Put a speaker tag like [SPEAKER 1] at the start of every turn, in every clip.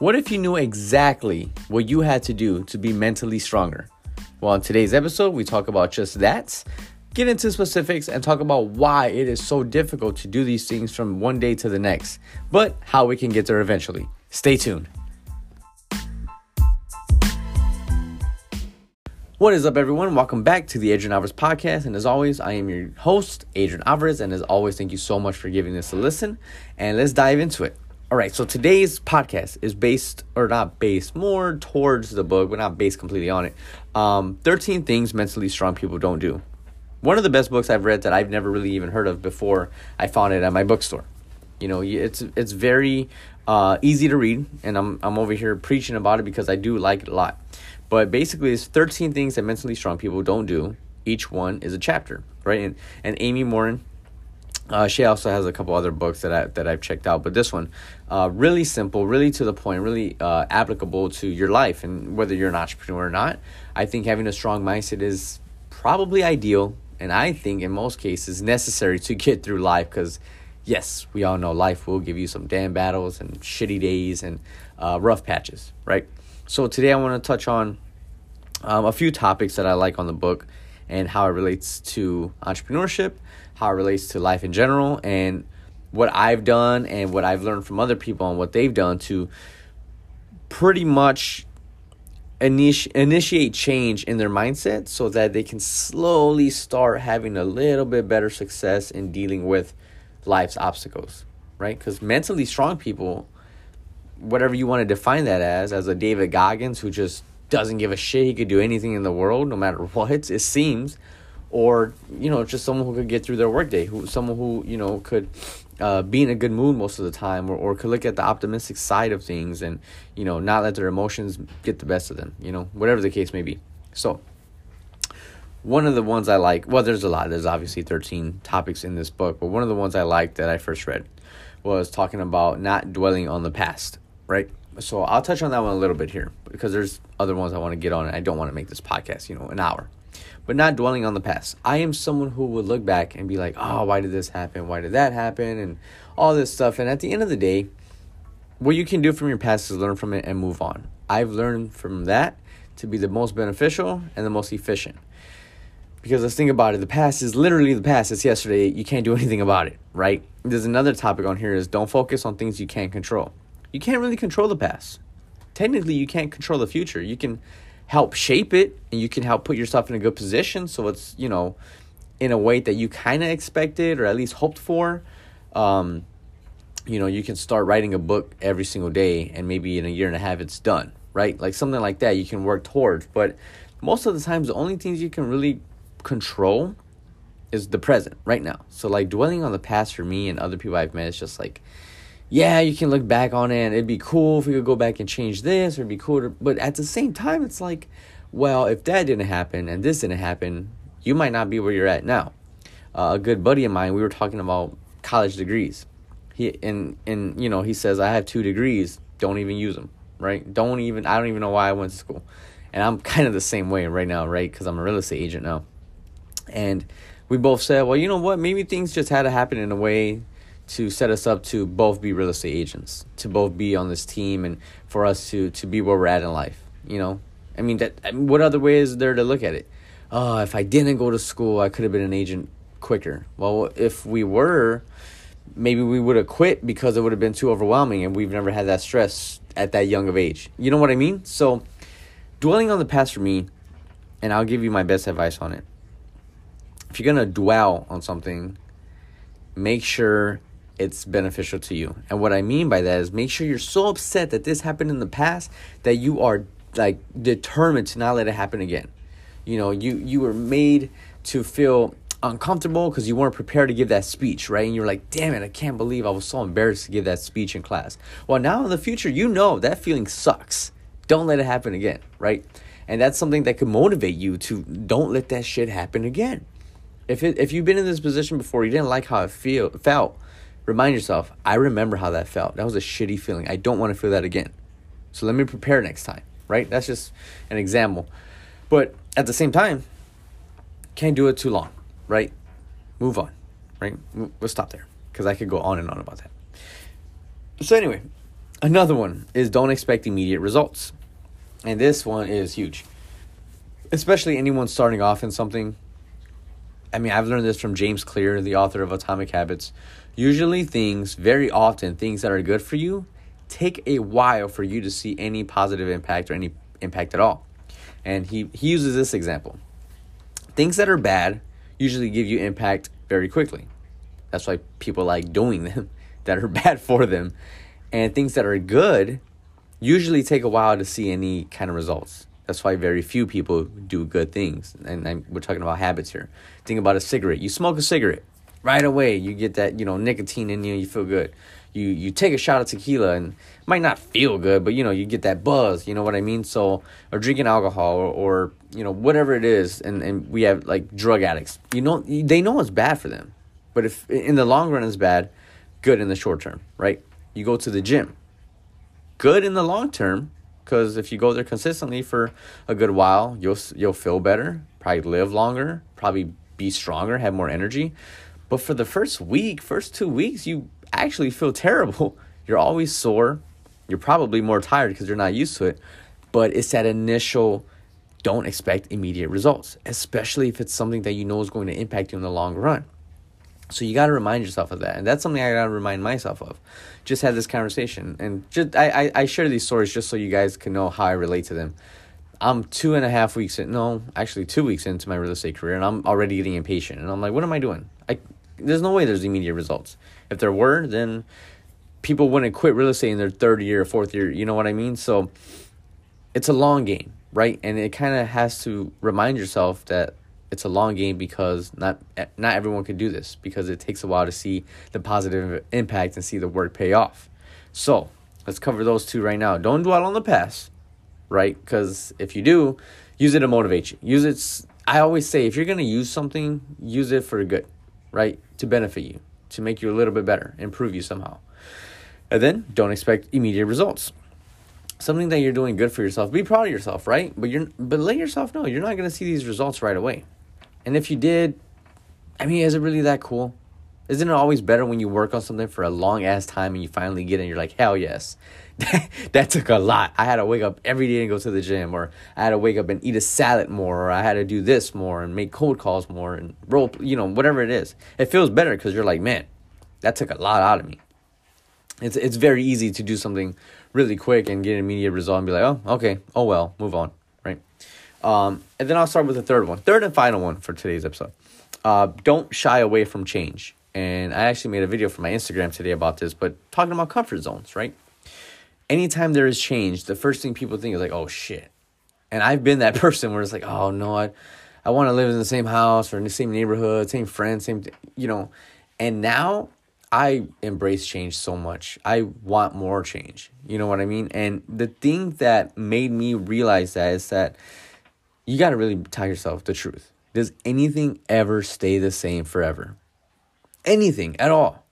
[SPEAKER 1] What if you knew exactly what you had to do to be mentally stronger? Well, in today's episode, we talk about just that, get into specifics, and talk about why it is so difficult to do these things from one day to the next, but how we can get there eventually. Stay tuned. What is up, everyone? Welcome back to the Adrian Alvarez podcast. And as always, I am your host, Adrian Alvarez. And as always, thank you so much for giving this a listen. And let's dive into it. All right, so today's podcast is based, or not based, more towards the book, but not based completely on it. Um, 13 Things Mentally Strong People Don't Do. One of the best books I've read that I've never really even heard of before I found it at my bookstore. You know, it's it's very uh, easy to read, and I'm, I'm over here preaching about it because I do like it a lot. But basically, it's 13 things that mentally strong people don't do. Each one is a chapter, right? And, and Amy Morin, uh, she also has a couple other books that I that I've checked out, but this one, uh, really simple, really to the point, really uh, applicable to your life and whether you're an entrepreneur or not. I think having a strong mindset is probably ideal, and I think in most cases necessary to get through life. Because yes, we all know life will give you some damn battles and shitty days and uh, rough patches, right? So today I want to touch on um, a few topics that I like on the book and how it relates to entrepreneurship how it relates to life in general, and what I've done and what I've learned from other people and what they've done to pretty much initi- initiate change in their mindset so that they can slowly start having a little bit better success in dealing with life's obstacles, right? Because mentally strong people, whatever you want to define that as, as a David Goggins who just doesn't give a shit, he could do anything in the world no matter what, it seems or you know just someone who could get through their workday who someone who you know could uh, be in a good mood most of the time or, or could look at the optimistic side of things and you know not let their emotions get the best of them you know whatever the case may be. So one of the ones i like well there's a lot there's obviously 13 topics in this book but one of the ones i liked that i first read was talking about not dwelling on the past right so i'll touch on that one a little bit here because there's other ones i want to get on and i don't want to make this podcast you know an hour but not dwelling on the past. I am someone who would look back and be like, oh, why did this happen? Why did that happen? And all this stuff. And at the end of the day, what you can do from your past is learn from it and move on. I've learned from that to be the most beneficial and the most efficient. Because let's think about it, the past is literally the past. It's yesterday. You can't do anything about it, right? There's another topic on here is don't focus on things you can't control. You can't really control the past. Technically, you can't control the future. You can help shape it and you can help put yourself in a good position so it's you know in a way that you kind of expected or at least hoped for um, you know you can start writing a book every single day and maybe in a year and a half it's done right like something like that you can work towards but most of the times the only things you can really control is the present right now so like dwelling on the past for me and other people i've met is just like yeah, you can look back on it and it'd be cool if we could go back and change this or it'd be cool. To, but at the same time, it's like, well, if that didn't happen and this didn't happen, you might not be where you're at now. Uh, a good buddy of mine, we were talking about college degrees. He and and you know he says I have two degrees, don't even use them, right? Don't even I don't even know why I went to school, and I'm kind of the same way right now, right? Because I'm a real estate agent now, and we both said, well, you know what? Maybe things just had to happen in a way to set us up to both be real estate agents, to both be on this team, and for us to to be where we're at in life. You know, I mean, that I mean, what other way is there to look at it? Oh, if I didn't go to school, I could have been an agent quicker. Well, if we were, maybe we would have quit because it would have been too overwhelming, and we've never had that stress at that young of age. You know what I mean? So, dwelling on the past for me, and I'll give you my best advice on it. If you're gonna dwell on something, make sure it's beneficial to you. And what I mean by that is make sure you're so upset that this happened in the past that you are like determined to not let it happen again. You know, you you were made to feel uncomfortable because you weren't prepared to give that speech, right? And you're like, damn it, I can't believe I was so embarrassed to give that speech in class. Well, now in the future, you know that feeling sucks. Don't let it happen again, right? And that's something that could motivate you to don't let that shit happen again. If it, if you've been in this position before, you didn't like how it feel felt, remind yourself, I remember how that felt. That was a shitty feeling. I don't want to feel that again. So let me prepare next time, right? That's just an example. But at the same time, can't do it too long, right? Move on, right? We'll stop there because I could go on and on about that. So anyway, Another one is don't expect immediate results. And this one is huge. Especially anyone starting off in something. I mean, I've learned this from James Clear, the author of Atomic Habits. Usually, things, very often, things that are good for you, take a while for you to see any positive impact or any impact at all. And he, he uses this example things that are bad usually give you impact very quickly. That's why people like doing them that are bad for them. And things that are good usually take a while to see any kind of results. That's why very few people do good things. And I'm, we're talking about habits here. Think about a cigarette. You smoke a cigarette, right away you get that, you know, nicotine in you, you feel good. You you take a shot of tequila and might not feel good, but you know, you get that buzz, you know what I mean? So or drinking alcohol or, or you know, whatever it is, and, and we have like drug addicts. You know they know it's bad for them. But if in the long run it's bad, good in the short term, right? You go to the gym. Good in the long term, because if you go there consistently for a good while, you'll you'll feel better, probably live longer, probably be stronger, have more energy. But for the first week, first two weeks, you actually feel terrible. You're always sore. You're probably more tired because you're not used to it. But it's that initial don't expect immediate results, especially if it's something that you know is going to impact you in the long run. So you got to remind yourself of that, and that's something I got to remind myself of. Just had this conversation, and just I, I I share these stories just so you guys can know how I relate to them. I'm two and a half weeks in, no, actually two weeks into my real estate career, and I'm already getting impatient, and I'm like, what am I doing? I there's no way there's immediate results. If there were, then people wouldn't quit real estate in their third year or fourth year. You know what I mean? So it's a long game, right? And it kind of has to remind yourself that it's a long game because not not everyone can do this because it takes a while to see the positive impact and see the work pay off. So let's cover those two right now. Don't dwell on the past, right? Because if you do, use it to motivate you. Use it. I always say if you're gonna use something, use it for good, right? To benefit you, to make you a little bit better, improve you somehow. And then don't expect immediate results something that you're doing good for yourself be proud of yourself right but you're but let yourself know you're not to see these results right away and if you did, I mean, is it really that cool? Isn't it always better when you work on something for a long ass time and you finally get it and you're like, hell yes. that took a lot. I had to wake up every day and go to the gym, or I had to wake up and eat a salad more, or I had to do this more and make cold calls more and roll, you know, whatever it is. It feels better because you're like, man, that took a lot out of me. It's it's very easy to do something really quick and get an immediate result and be like, oh, okay, oh well, move on. Um, and then I'll start with the third one, third and final one for today's episode. Uh, don't shy away from change. And I actually made a video for my Instagram today about this, but talking about comfort zones, right? Anytime there is change, the first thing people think is like, oh shit. And I've been that person where it's like, oh no, I, I want to live in the same house or in the same neighborhood, same friends, same, you know. And now I embrace change so much. I want more change. You know what I mean? And the thing that made me realize that is that you got to really tell yourself the truth. Does anything ever stay the same forever? Anything at all.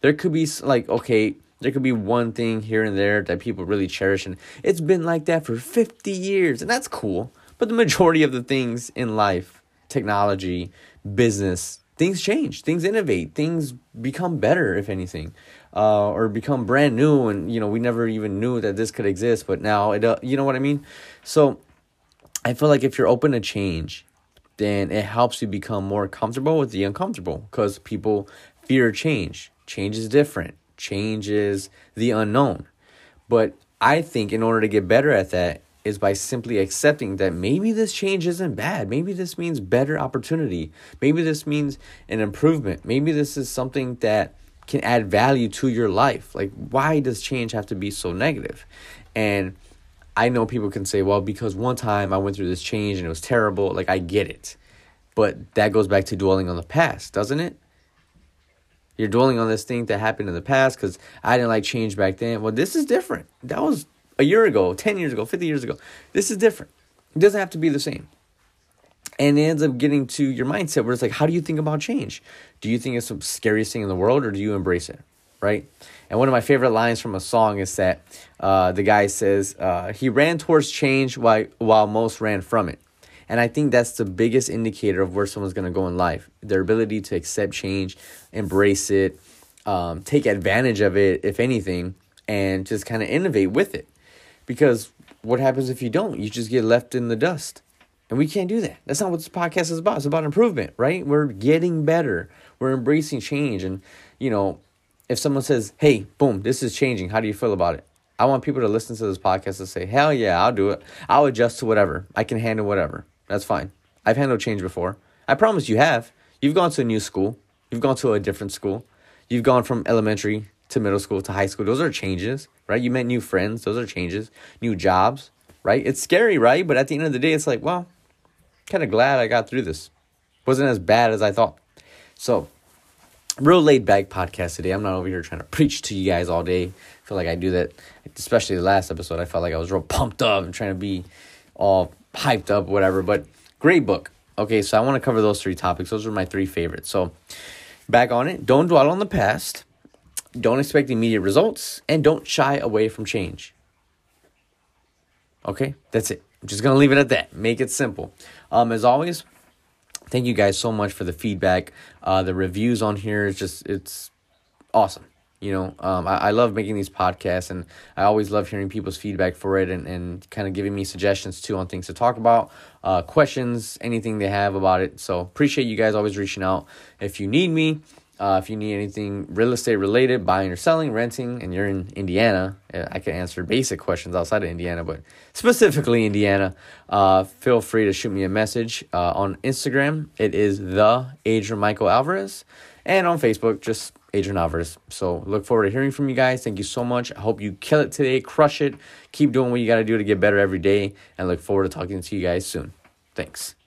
[SPEAKER 1] There could be like okay, there could be one thing here and there that people really cherish and it's been like that for 50 years and that's cool. But the majority of the things in life, technology, business, things change, things innovate, things become better if anything. Uh, or become brand new and you know we never even knew that this could exist but now it uh, you know what i mean so I feel like if you're open to change, then it helps you become more comfortable with the uncomfortable because people fear change. Change is different, change is the unknown. But I think in order to get better at that is by simply accepting that maybe this change isn't bad. Maybe this means better opportunity. Maybe this means an improvement. Maybe this is something that can add value to your life. Like, why does change have to be so negative? And I know people can say, well, because one time I went through this change and it was terrible. Like, I get it. But that goes back to dwelling on the past, doesn't it? You're dwelling on this thing that happened in the past because I didn't like change back then. Well, this is different. That was a year ago, 10 years ago, 50 years ago. This is different. It doesn't have to be the same. And it ends up getting to your mindset where it's like, how do you think about change? Do you think it's the scariest thing in the world or do you embrace it? Right? And one of my favorite lines from a song is that uh, the guy says, uh, he ran towards change while, while most ran from it. And I think that's the biggest indicator of where someone's going to go in life their ability to accept change, embrace it, um, take advantage of it, if anything, and just kind of innovate with it. Because what happens if you don't? You just get left in the dust. And we can't do that. That's not what this podcast is about. It's about improvement, right? We're getting better. We're embracing change. And, you know, if someone says, hey, boom, this is changing, how do you feel about it? I want people to listen to this podcast and say, hell yeah, I'll do it. I'll adjust to whatever. I can handle whatever. That's fine. I've handled change before. I promise you have. You've gone to a new school, you've gone to a different school, you've gone from elementary to middle school to high school. Those are changes, right? You met new friends. Those are changes. New jobs, right? It's scary, right? But at the end of the day, it's like, well, kind of glad I got through this. Wasn't as bad as I thought. So, real laid back podcast today. I'm not over here trying to preach to you guys all day. I feel like I do that, especially the last episode. I felt like I was real pumped up and trying to be all hyped up, whatever. But great book. Okay, so I want to cover those three topics. Those are my three favorites. So, back on it. Don't dwell on the past. Don't expect immediate results, and don't shy away from change. Okay, that's it. I'm just gonna leave it at that. Make it simple. Um, as always, thank you guys so much for the feedback. Uh, the reviews on here is just it's awesome. You know, um, I, I love making these podcasts, and I always love hearing people's feedback for it, and, and kind of giving me suggestions too on things to talk about, uh, questions, anything they have about it. So appreciate you guys always reaching out. If you need me, uh, if you need anything real estate related, buying or selling, renting, and you're in Indiana, uh, I can answer basic questions outside of Indiana, but specifically Indiana, uh, feel free to shoot me a message uh, on Instagram. It is the Adrian Michael Alvarez, and on Facebook, just Adrian Alvarez. So look forward to hearing from you guys. Thank you so much. I hope you kill it today, crush it, keep doing what you got to do to get better every day, and look forward to talking to you guys soon. Thanks.